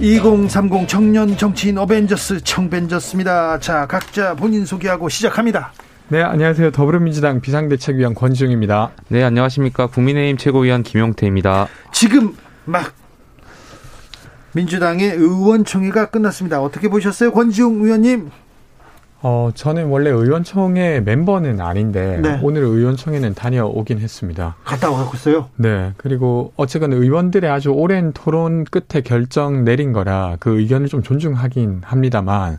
2030 청년 정치인 어벤져스 청벤져스입니다. 자, 각자 본인 소개하고 시작합니다. 네, 안녕하세요. 더불어민주당 비상대책위원 권지웅입니다. 네, 안녕하십니까. 국민의힘 최고위원 김용태입니다. 지금 막 민주당의 의원총회가 끝났습니다. 어떻게 보셨어요, 권지웅 의원님? 어, 저는 원래 의원총회 멤버는 아닌데 네. 오늘 의원총회는 다녀오긴 했습니다. 갔다 오셨어요? 네. 그리고 어쨌건 의원들의 아주 오랜 토론 끝에 결정 내린 거라 그 의견을 좀 존중하긴 합니다만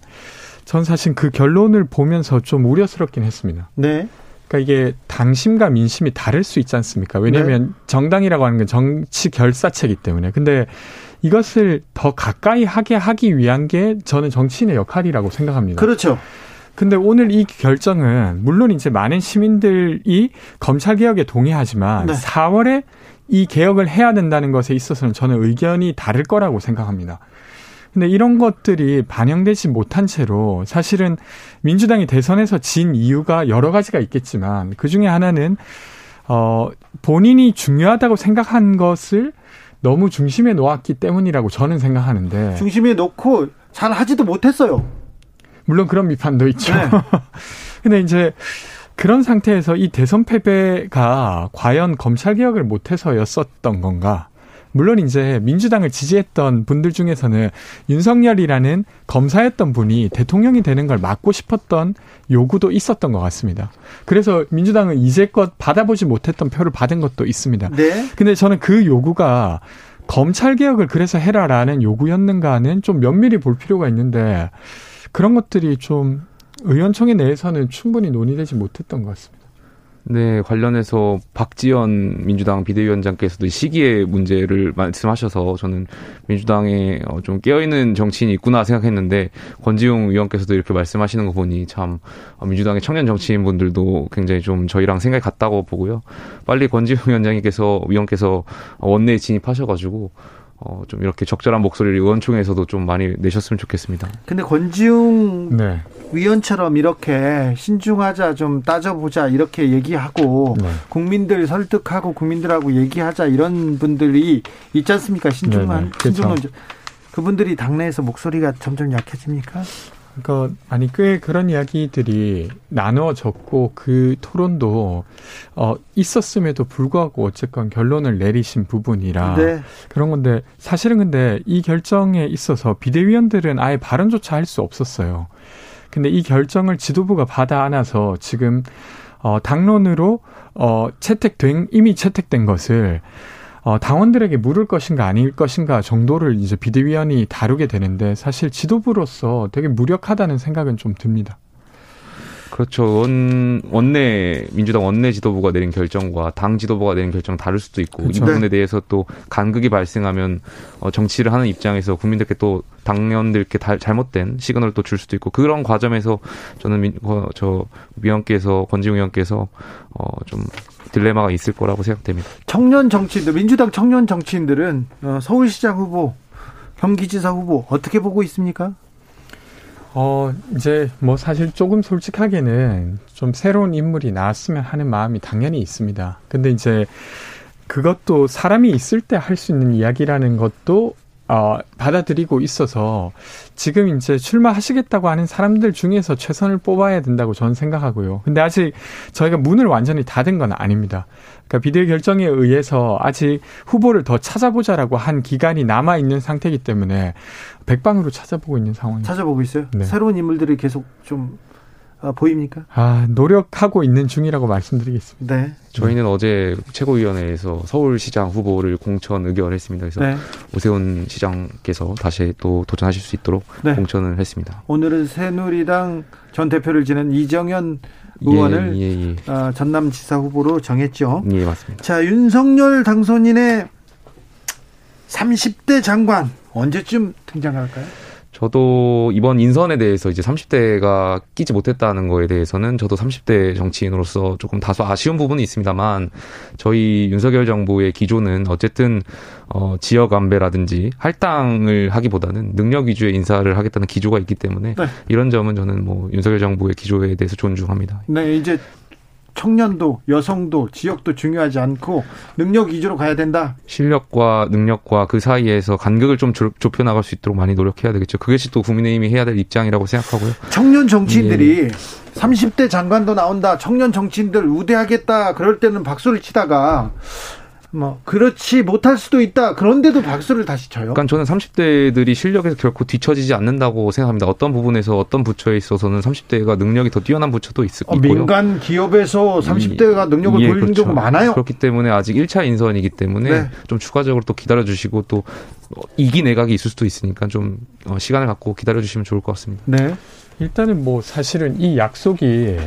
전 사실 그 결론을 보면서 좀 우려스럽긴 했습니다. 네. 그러니까 이게 당심과 민심이 다를 수 있지 않습니까? 왜냐하면 정당이라고 하는 건 정치 결사체이기 때문에. 근데 이것을 더 가까이 하게 하기 위한 게 저는 정치인의 역할이라고 생각합니다. 그렇죠. 근데 오늘 이 결정은 물론 이제 많은 시민들이 검찰 개혁에 동의하지만 네. 4월에 이 개혁을 해야 된다는 것에 있어서는 저는 의견이 다를 거라고 생각합니다. 근데 이런 것들이 반영되지 못한 채로 사실은 민주당이 대선에서 진 이유가 여러 가지가 있겠지만 그 중에 하나는 어 본인이 중요하다고 생각한 것을 너무 중심에 놓았기 때문이라고 저는 생각하는데 중심에 놓고 잘 하지도 못했어요. 물론 그런 비판도 있죠. 네. 근데 이제 그런 상태에서 이 대선 패배가 과연 검찰 개혁을 못해서였었던 건가? 물론 이제 민주당을 지지했던 분들 중에서는 윤석열이라는 검사였던 분이 대통령이 되는 걸 막고 싶었던 요구도 있었던 것 같습니다. 그래서 민주당은 이제껏 받아보지 못했던 표를 받은 것도 있습니다. 네. 근데 저는 그 요구가 검찰 개혁을 그래서 해라라는 요구였는가는 좀 면밀히 볼 필요가 있는데 그런 것들이 좀 의원총회 내에서는 충분히 논의되지 못했던 것 같습니다. 네, 관련해서 박지원 민주당 비대위원장께서도 시기의 문제를 말씀하셔서 저는 민주당에 어, 좀 깨어있는 정치인이 있구나 생각했는데 권지웅 의원께서도 이렇게 말씀하시는 거 보니 참 어, 민주당의 청년 정치인분들도 굉장히 좀 저희랑 생각이 같다고 보고요. 빨리 권지웅 위원장님께서 위원께서 원내에 진입하셔가지고 어, 좀 이렇게 적절한 목소리를 의원총회에서도 좀 많이 내셨으면 좋겠습니다. 근데 권지웅 네. 위원처럼 이렇게 신중하자 좀 따져보자 이렇게 얘기하고 네. 국민들 설득하고 국민들하고 얘기하자 이런 분들이 있지 않습니까? 신중한 네네, 그렇죠. 신중한 그분들이 당내에서 목소리가 점점 약해집니까? 그러니까 아니 꽤 그런 이야기들이 나누어졌고 그 토론도 어 있었음에도 불구하고 어쨌건 결론을 내리신 부분이라 네. 그런 건데 사실은 근데 이 결정에 있어서 비대위원들은 아예 발언조차 할 수 없었어요. 근데 이 결정을 지도부가 받아 안아서 지금 어 당론으로 어 채택된 이미 채택된 것을 어, 당원들에게 물을 것인가 아닐 것인가 정도를 이제 비대위원이 다루게 되는데 사실 지도부로서 되게 무력하다는 생각은 좀 듭니다. 그렇죠. 원, 원내, 민주당 원내 지도부가 내린 결정과 당 지도부가 내린 결정 다를 수도 있고, 그렇죠. 이 부분에 대해서 또 간극이 발생하면, 어, 정치를 하는 입장에서 국민들께 또 당연들께 다, 잘못된 시그널을 또 줄 수도 있고, 그런 과정에서 저는 민, 어, 저, 위원께서, 권지웅 위원께서, 어, 좀, 딜레마가 있을 거라고 생각됩니다. 청년 정치인들 민주당 청년 정치인들은 어, 서울시장 후보, 경기지사 후보 어떻게 보고 있습니까? 어, 이제 뭐 사실 조금 솔직하게는 좀 새로운 인물이 나왔으면 하는 마음이 당연히 있습니다. 근데 이제 그것도 사람이 있을 때 할 수 있는 이야기라는 것도 어, 받아들이고 있어서 지금 이제 출마하시겠다고 하는 사람들 중에서 최선을 뽑아야 된다고 저는 생각하고요. 근데 아직 저희가 문을 완전히 닫은 건 아닙니다. 그러니까 비대위 결정에 의해서 아직 후보를 더 찾아보자라고 한 기간이 남아 있는 상태이기 때문에 백방으로 찾아보고 있는 상황입니다. 찾아보고 있어요. 네. 새로운 인물들이 계속 좀 어, 보입니까? 아, 노력하고 있는 중이라고 말씀드리겠습니다. 네. 저희는 어제 최고위원회에서 서울시장 후보를 공천 의결을 했습니다. 그래서 네. 오세훈 시장께서 다시 또 도전하실 수 있도록 네. 공천을 했습니다. 오늘은 새누리당 전 대표를 지낸 이정현 의원을 예, 예, 예. 어, 전남지사 후보로 정했죠. 예, 맞습니다. 자, 윤석열 당선인의 30대 장관 언제쯤 등장할까요? 저도 이번 인선에 대해서 이제 30대가 끼지 못했다는 거에 대해서는 저도 30대 정치인으로서 조금 다소 아쉬운 부분이 있습니다만 저희 윤석열 정부의 기조는 어쨌든 어 지역 안배라든지 할당을 하기보다는 능력 위주의 인사를 하겠다는 기조가 있기 때문에 네. 이런 점은 저는 뭐 윤석열 정부의 기조에 대해서 존중합니다. 네, 이제 청년도, 여성도, 지역도 중요하지 않고 능력 위주로 가야 된다. 실력과 능력과 그 사이에서 간격을 좀 좁혀 나갈 수 있도록 많이 노력해야 되겠죠. 그것이 또 국민의힘이 해야 될 입장이라고 생각하고요. 청년 정치인들이 예. 30대 장관도 나온다. 청년 정치인들 우대하겠다. 그럴 때는 박수를 치다가 뭐 그렇지 못할 수도 있다. 그런데도 박수를 다시 쳐요. 그러니까 저는 30대들이 실력에서 결코 뒤처지지 않는다고 생각합니다. 어떤 부분에서 어떤 부처에 있어서는 30대가 능력이 더 뛰어난 부처도 있, 어, 있고요. 민간 기업에서 30대가 능력을 예, 보이는 그렇죠. 경우 많아요. 그렇기 때문에 아직 1차 인선이기 때문에 네. 좀 추가적으로 또 기다려 주시고 또 이기 내각이 있을 수도 있으니까 좀 어, 시간을 갖고 기다려 주시면 좋을 것 같습니다. 네. 일단은 뭐 사실은 이 약속이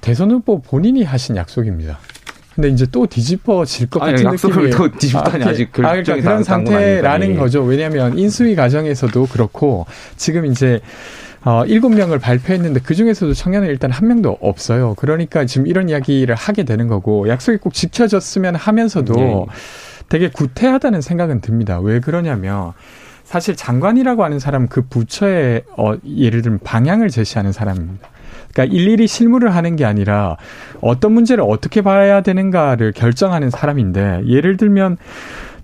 대선 후보 본인이 하신 약속입니다. 근데 이제 또 뒤집어질 것 같은 아니, 느낌이 또 뒤집다니 아, 직 아, 그러니까 그런 상태라는 거죠. 왜냐하면 인수위 과정에서도 그렇고 지금 이제 어, 7명을 발표했는데 그 중에서도 청년은 일단 한 명도 없어요. 그러니까 지금 이런 이야기를 하게 되는 거고 약속이 꼭 지켜졌으면 하면서도 네. 되게 구태하다는 생각은 듭니다. 왜 그러냐면 사실 장관이라고 하는 사람은 그 부처의 어, 예를 들면 방향을 제시하는 사람입니다. 그러니까 일일이 실무를 하는 게 아니라 어떤 문제를 어떻게 봐야 되는가를 결정하는 사람인데 예를 들면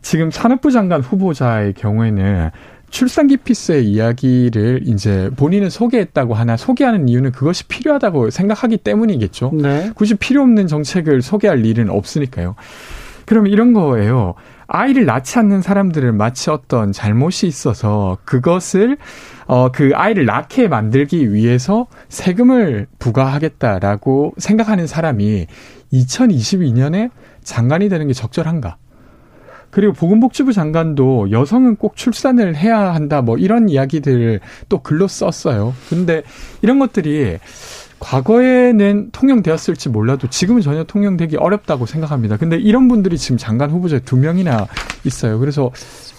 지금 산업부 장관 후보자의 경우에는 출산기 피스의 이야기를 이제 본인은 소개했다고 하나 소개하는 이유는 그것이 필요하다고 생각하기 때문이겠죠. 네. 굳이 필요 없는 정책을 소개할 일은 없으니까요. 그럼 이런 거예요. 아이를 낳지 않는 사람들은 마치 어떤 잘못이 있어서 그것을 어, 그 아이를 낳게 만들기 위해서 세금을 부과하겠다라고 생각하는 사람이 2022년에 장관이 되는 게 적절한가? 그리고 보건복지부 장관도 여성은 꼭 출산을 해야 한다 뭐 이런 이야기들을 또 글로 썼어요. 근데 이런 것들이 과거에는 통용되었을지 몰라도 지금은 전혀 통용되기 어렵다고 생각합니다. 근데 이런 분들이 지금 장관 후보자에 두 명이나 있어요. 그래서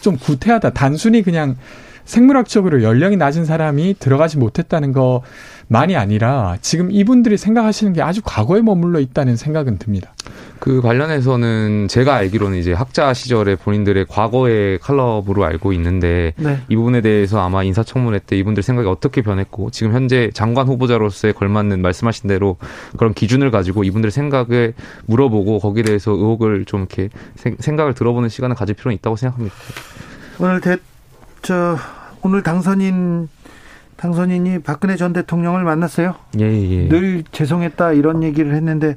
좀 구태하다. 단순히 그냥 생물학적으로 연령이 낮은 사람이 들어가지 못했다는 것만이 아니라 지금 이분들이 생각하시는 게 아주 과거에 머물러 있다는 생각은 듭니다. 그 관련해서는 제가 알기로는 이제 학자 시절에 본인들의 과거의 칼럼으로 알고 있는데 네. 이 부분에 대해서 아마 인사청문회 때 이분들 생각이 어떻게 변했고 지금 현재 장관 후보자로서의 걸맞는 말씀하신 대로 그런 기준을 가지고 이분들 생각을 물어보고 거기에 대해서 의혹을 좀 이렇게 생각을 들어보는 시간을 가질 필요는 있다고 생각합니다. 오늘 대, 저 오늘 당선인 당선인이 박근혜 전 대통령을 만났어요. 예, 예. 늘 죄송했다 이런 얘기를 했는데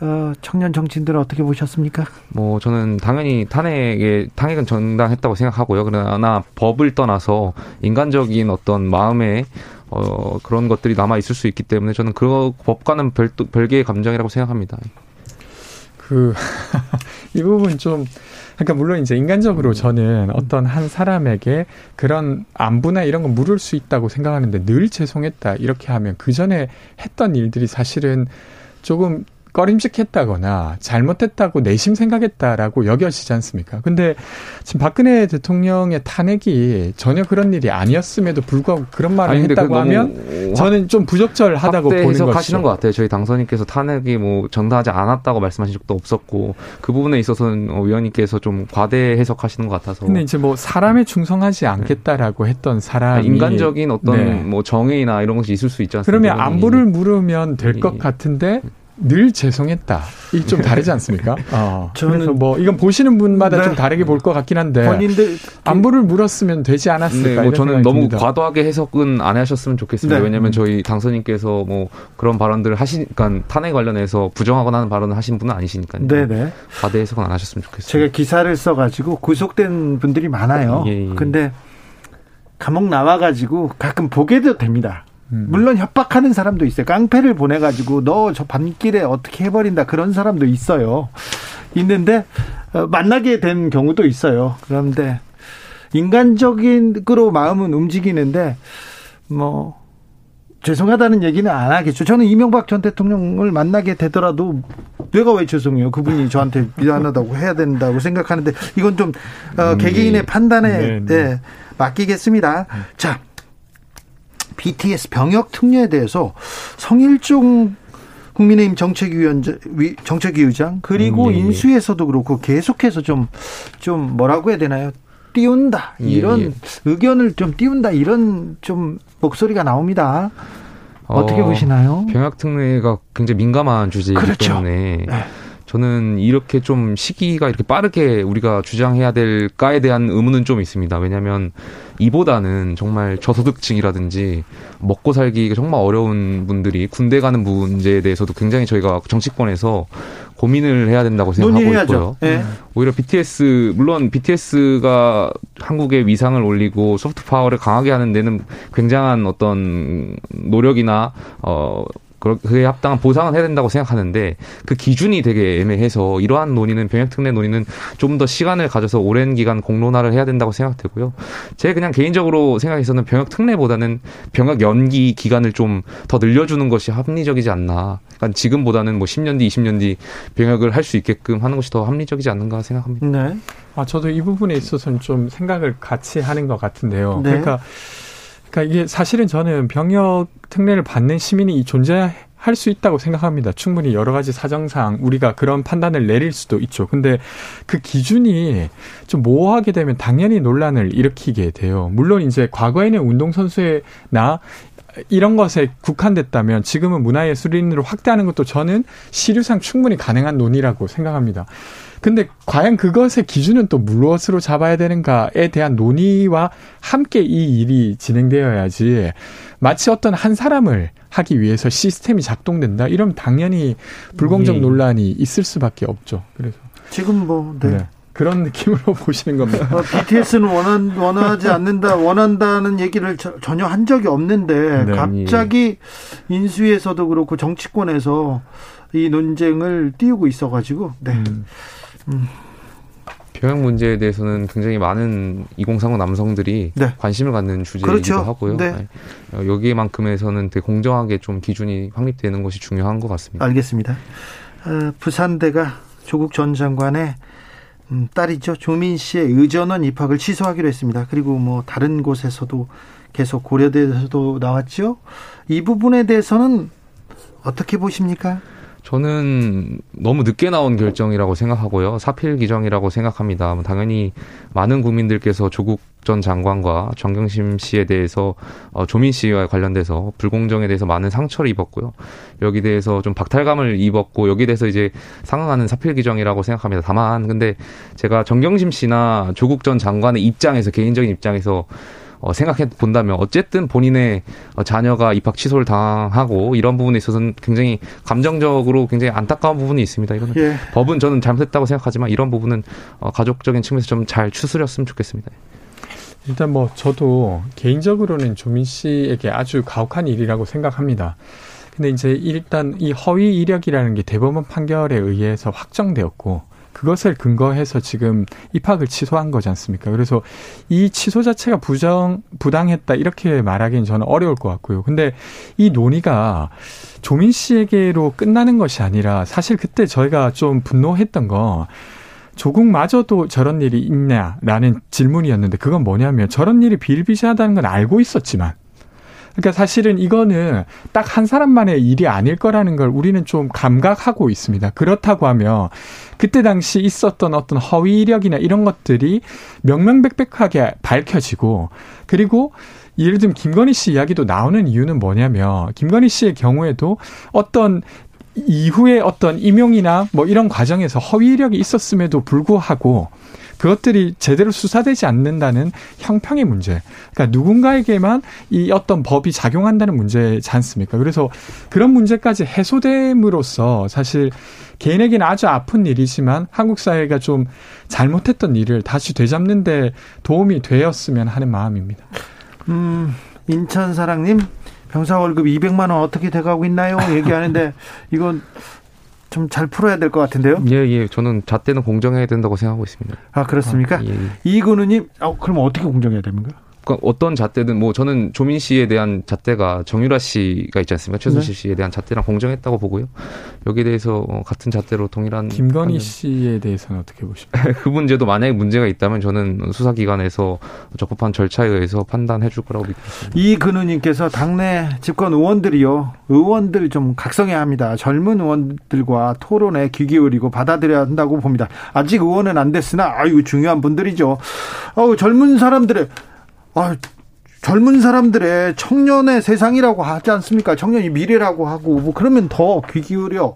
어, 청년 정치인들은 어떻게 보셨습니까? 뭐 저는 당연히 탄핵에 탄핵은 정당했다고 생각하고요. 그러나 법을 떠나서 인간적인 어떤 마음의 어, 그런 것들이 남아 있을 수 있기 때문에 저는 그 법과는 별, 별개의 감정이라고 생각합니다. 그 이 부분 좀 그러니까 물론 이제 인간적으로 저는 어떤 한 사람에게 그런 안부나 이런 거 물을 수 있다고 생각하는데 늘 죄송했다 이렇게 하면 그 전에 했던 일들이 사실은 조금 꺼림직했다거나 잘못했다고 내심 생각했다라고 여겨지지 않습니까? 근데 지금 박근혜 대통령의 탄핵이 전혀 그런 일이 아니었음에도 불구하고 그런 말을 아니, 했다고 하면 저는 좀 부적절하다고 보는 것이죠. 하시는 것 같아요. 저희 당선인께서 탄핵이 뭐 정당하지 않았다고 말씀하신 적도 없었고 그 부분에 있어서는 어, 위원님께서 좀 과대 해석하시는 것 같아서. 근데 이제 뭐 사람에 충성하지 않겠다라고 네. 했던 사람이 인간적인 어떤 네. 뭐 정의나 이런 것이 있을 수 있지 않습니까? 그러면 안부를 물으면 될 것 같은데 늘 죄송했다. 이 좀 다르지 않습니까? 어. 저는 뭐 이건 보시는 분마다 네. 좀 다르게 볼 것 같긴 한데 본인들 안부를 물었으면 되지 않았을까? 네, 뭐 저는 너무 듭니다. 과도하게 해석은 안 하셨으면 좋겠습니다. 네. 왜냐하면 저희 당선인께서 뭐 그런 발언들을 하시니까 그러니까 탄핵 관련해서 부정하거나 하는 발언을 하신 분은 아니시니까요. 네네. 네. 과대 해석은 안 하셨으면 좋겠습니다. 제가 기사를 써가지고 구속된 분들이 많아요. 예, 예. 근데 감옥 나와가지고 가끔 보게도 됩니다. 음. 물론 협박하는 사람도 있어요. 깡패를 보내가지고 너 저 밤길에 어떻게 해버린다 그런 사람도 있어요. 있는데 어, 만나게 된 경우도 있어요. 그런데 인간적인 으로 마음은 움직이는데 뭐 죄송하다는 얘기는 안 하겠죠. 저는 이명박 전 대통령을 만나게 되더라도 내가 왜 죄송해요? 그분이 저한테 미안하다고 해야 된다고 생각하는데 이건 좀 어, 음, 개개인의 네. 판단에 네, 네. 네, 맡기겠습니다. 자, BTS 병역 특례에 대해서 성일종 국민의힘 정책위원장, 정책위의장 그리고 음, 예, 예. 인수에서도 그렇고 계속해서 좀좀 뭐라고 해야 되나요? 띄운다 이런 예, 예. 의견을 좀 띄운다 이런 좀 목소리가 나옵니다. 어떻게 어, 보시나요? 병역 특례가 굉장히 민감한 주제이기 그렇죠. 때문에 네. 저는 이렇게 좀 시기가 이렇게 빠르게 우리가 주장해야 될까에 대한 의문은 좀 있습니다. 왜냐하면 이보다는 정말 저소득층이라든지 먹고 살기가 정말 어려운 분들이 군대 가는 문제에 대해서도 굉장히 저희가 정치권에서 고민을 해야 된다고 생각하고 논의해야죠. 있고요. 네. 오히려 BTS 물론 BTS가 한국의 위상을 올리고 소프트 파워를 강하게 하는 데는 굉장한 어떤 노력이나 어 그에 합당한 보상은 해야 된다고 생각하는데 그 기준이 되게 애매해서 이러한 논의는 병역 특례 논의는 좀 더 시간을 가져서 오랜 기간 공론화를 해야 된다고 생각되고요. 제 그냥 개인적으로 생각해서는 병역 특례보다는 병역 연기 기간을 좀 더 늘려주는 것이 합리적이지 않나. 그러니까 지금보다는 뭐 10년 뒤, 20년 뒤 병역을 할 수 있게끔 하는 것이 더 합리적이지 않는가 생각합니다. 네. 아 저도 이 부분에 있어서는 좀 생각을 같이 하는 것 같은데요. 네. 그러니까 그러니까 이게 사실은 저는 병역 특례를 받는 시민이 존재할 수 있다고 생각합니다. 충분히 여러 가지 사정상 우리가 그런 판단을 내릴 수도 있죠. 근데 그 기준이 좀 모호하게 되면 당연히 논란을 일으키게 돼요. 물론 이제 과거에는 운동선수나 이런 것에 국한됐다면 지금은 문화예술인으로 확대하는 것도 저는 시류상 충분히 가능한 논의라고 생각합니다. 근데 과연 그것의 기준은 또 무엇으로 잡아야 되는가에 대한 논의와 함께 이 일이 진행되어야지 마치 어떤 한 사람을 하기 위해서 시스템이 작동된다 이러면 당연히 불공정 예. 논란이 있을 수밖에 없죠. 그래서 지금 뭐 네. 네. 그런 느낌으로 보시는 겁니다. 어, BTS는 원한, 원하지 않는다, 원한다는 얘기를 저, 전혀 한 적이 없는데, 네, 갑자기 예. 인수위에서도 그렇고 정치권에서 이 논쟁을 띄우고 있어가지고, 네. 음. 음. 병역 문제에 대해서는 굉장히 많은 2030 남성들이 네. 관심을 갖는 주제이기도 그렇죠. 하고요. 네. 네. 어, 여기에만큼에서는 되게 공정하게 좀 기준이 확립되는 것이 중요한 것 같습니다. 알겠습니다. 어, 부산대가 조국 전 장관의 음, 딸이죠 조민 씨의 의전원 입학을 취소하기로 했습니다. 그리고 뭐 다른 곳에서도 계속 고려대에서도 나왔죠. 이 부분에 대해서는 어떻게 보십니까? 저는 너무 늦게 나온 결정이라고 생각하고요. 사필 규정이라고 생각합니다. 뭐 당연히 많은 국민들께서 조국 전 장관과 정경심 씨에 대해서 어, 조민 씨와 관련돼서 불공정에 대해서 많은 상처를 입었고요. 여기 대해서 좀 박탈감을 입었고 여기 대해서 이제 상응하는 사필 규정이라고 생각합니다. 다만 근데 제가 정경심 씨나 조국 전 장관의 입장에서 개인적인 입장에서 어, 생각해 본다면 어쨌든 본인의 어, 자녀가 입학 취소를 당하고 이런 부분에 있어서는 굉장히 감정적으로 굉장히 안타까운 부분이 있습니다. 이거는 예. 법은 저는 잘못했다고 생각하지만 이런 부분은 어, 가족적인 측면에서 좀 잘 추스렸으면 좋겠습니다. 일단 뭐 저도 개인적으로는 조민 씨에게 아주 가혹한 일이라고 생각합니다. 근데 이제 일단 이 허위 이력이라는 게 대법원 판결에 의해서 확정되었고 그것을 근거해서 지금 입학을 취소한 거지 않습니까? 그래서 이 취소 자체가 부정 부당했다 이렇게 말하기는 저는 어려울 것 같고요. 근데 이 논의가 조민 씨에게로 끝나는 것이 아니라 사실 그때 저희가 좀 분노했던 거 조국마저도 저런 일이 있냐라는 질문이었는데 그건 뭐냐면 저런 일이 비일비재하다는 건 알고 있었지만 그러니까 사실은 이거는 딱 한 사람만의 일이 아닐 거라는 걸 우리는 좀 감각하고 있습니다. 그렇다고 하면 그때 당시 있었던 어떤 허위 이력이나 이런 것들이 명명백백하게 밝혀지고 그리고 예를 들면 김건희 씨 이야기도 나오는 이유는 뭐냐면 김건희 씨의 경우에도 어떤 이후에 어떤 임용이나 뭐 이런 과정에서 허위 이력이 있었음에도 불구하고 그것들이 제대로 수사되지 않는다는 형평의 문제. 그러니까 누군가에게만 이 어떤 법이 작용한다는 문제지 않습니까? 그래서 그런 문제까지 해소됨으로써 사실 개인에게는 아주 아픈 일이지만 한국 사회가 좀 잘못했던 일을 다시 되잡는데 도움이 되었으면 하는 마음입니다. 음, 인천 사랑님 병사 월급 200만 원 어떻게 돼가고 있나요? 얘기하는데 이건 좀 잘 풀어야 될 것 같은데요. 예, 예. 저는 잣대는 공정해야 된다고 생각하고 있습니다. 아, 그렇습니까? 아, 예, 예. 이근우님, 아, 그럼 어떻게 공정해야 됩니까? 그러니까 어떤 잣대든 뭐 저는 조민 씨에 대한 잣대가 정유라 씨가 있지 않습니까? 최순실 네. 씨에 대한 잣대랑 공정했다고 보고요. 여기에 대해서 어, 같은 잣대로 동일한 김건희 판단. 씨에 대해서는 어떻게 보십니까? 그 문제도 만약에 문제가 있다면 저는 수사기관에서 적법한 절차에 의해서 판단해 줄 거라고 믿습니다. 이 근우님께서 당내 집권 의원들이요 의원들 좀 각성해야 합니다. 젊은 의원들과 토론에 귀 기울이고 받아들여야 한다고 봅니다. 아직 의원은 안 됐으나 아유 중요한 분들이죠. 어우 젊은 사람들의 아, 젊은 사람들의 청년의 세상이라고 하지 않습니까? 청년이 미래라고 하고 뭐 그러면 더 귀 기울여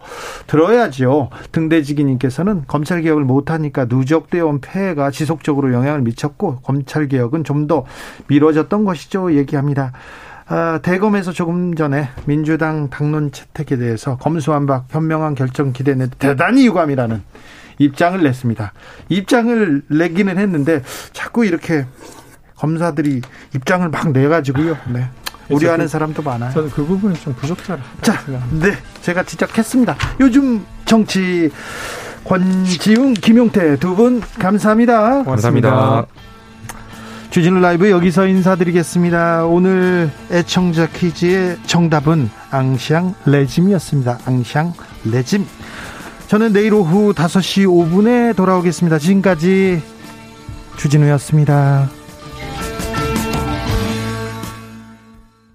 들어야지요. 등대지기님께서는 검찰 개혁을 못하니까 누적되어 온 폐해가 지속적으로 영향을 미쳤고 검찰 개혁은 좀 더 미뤄졌던 것이죠. 얘기합니다. 아, 대검에서 조금 전에 민주당 당론 채택에 대해서 검수완박 현명한 결정 기대는 대단히 유감이라는 입장을 냈습니다. 입장을 내기는 했는데 자꾸 이렇게 검사들이 입장을 막 내가지고요. 네. 우려하는 그, 사람도 많아요. 저는 그 부분은 좀 부족하다. 자, 네, 제가 지적했습니다. 요즘 정치 권지웅, 김용태 두 분 감사합니다. 감사합니다. 주진우 라이브 여기서 인사드리겠습니다. 오늘 애청자 퀴즈의 정답은 앙샹 레짐이었습니다. 앙샹 레짐. 저는 내일 오후 5시 5분에 돌아오겠습니다. 지금까지 주진우였습니다.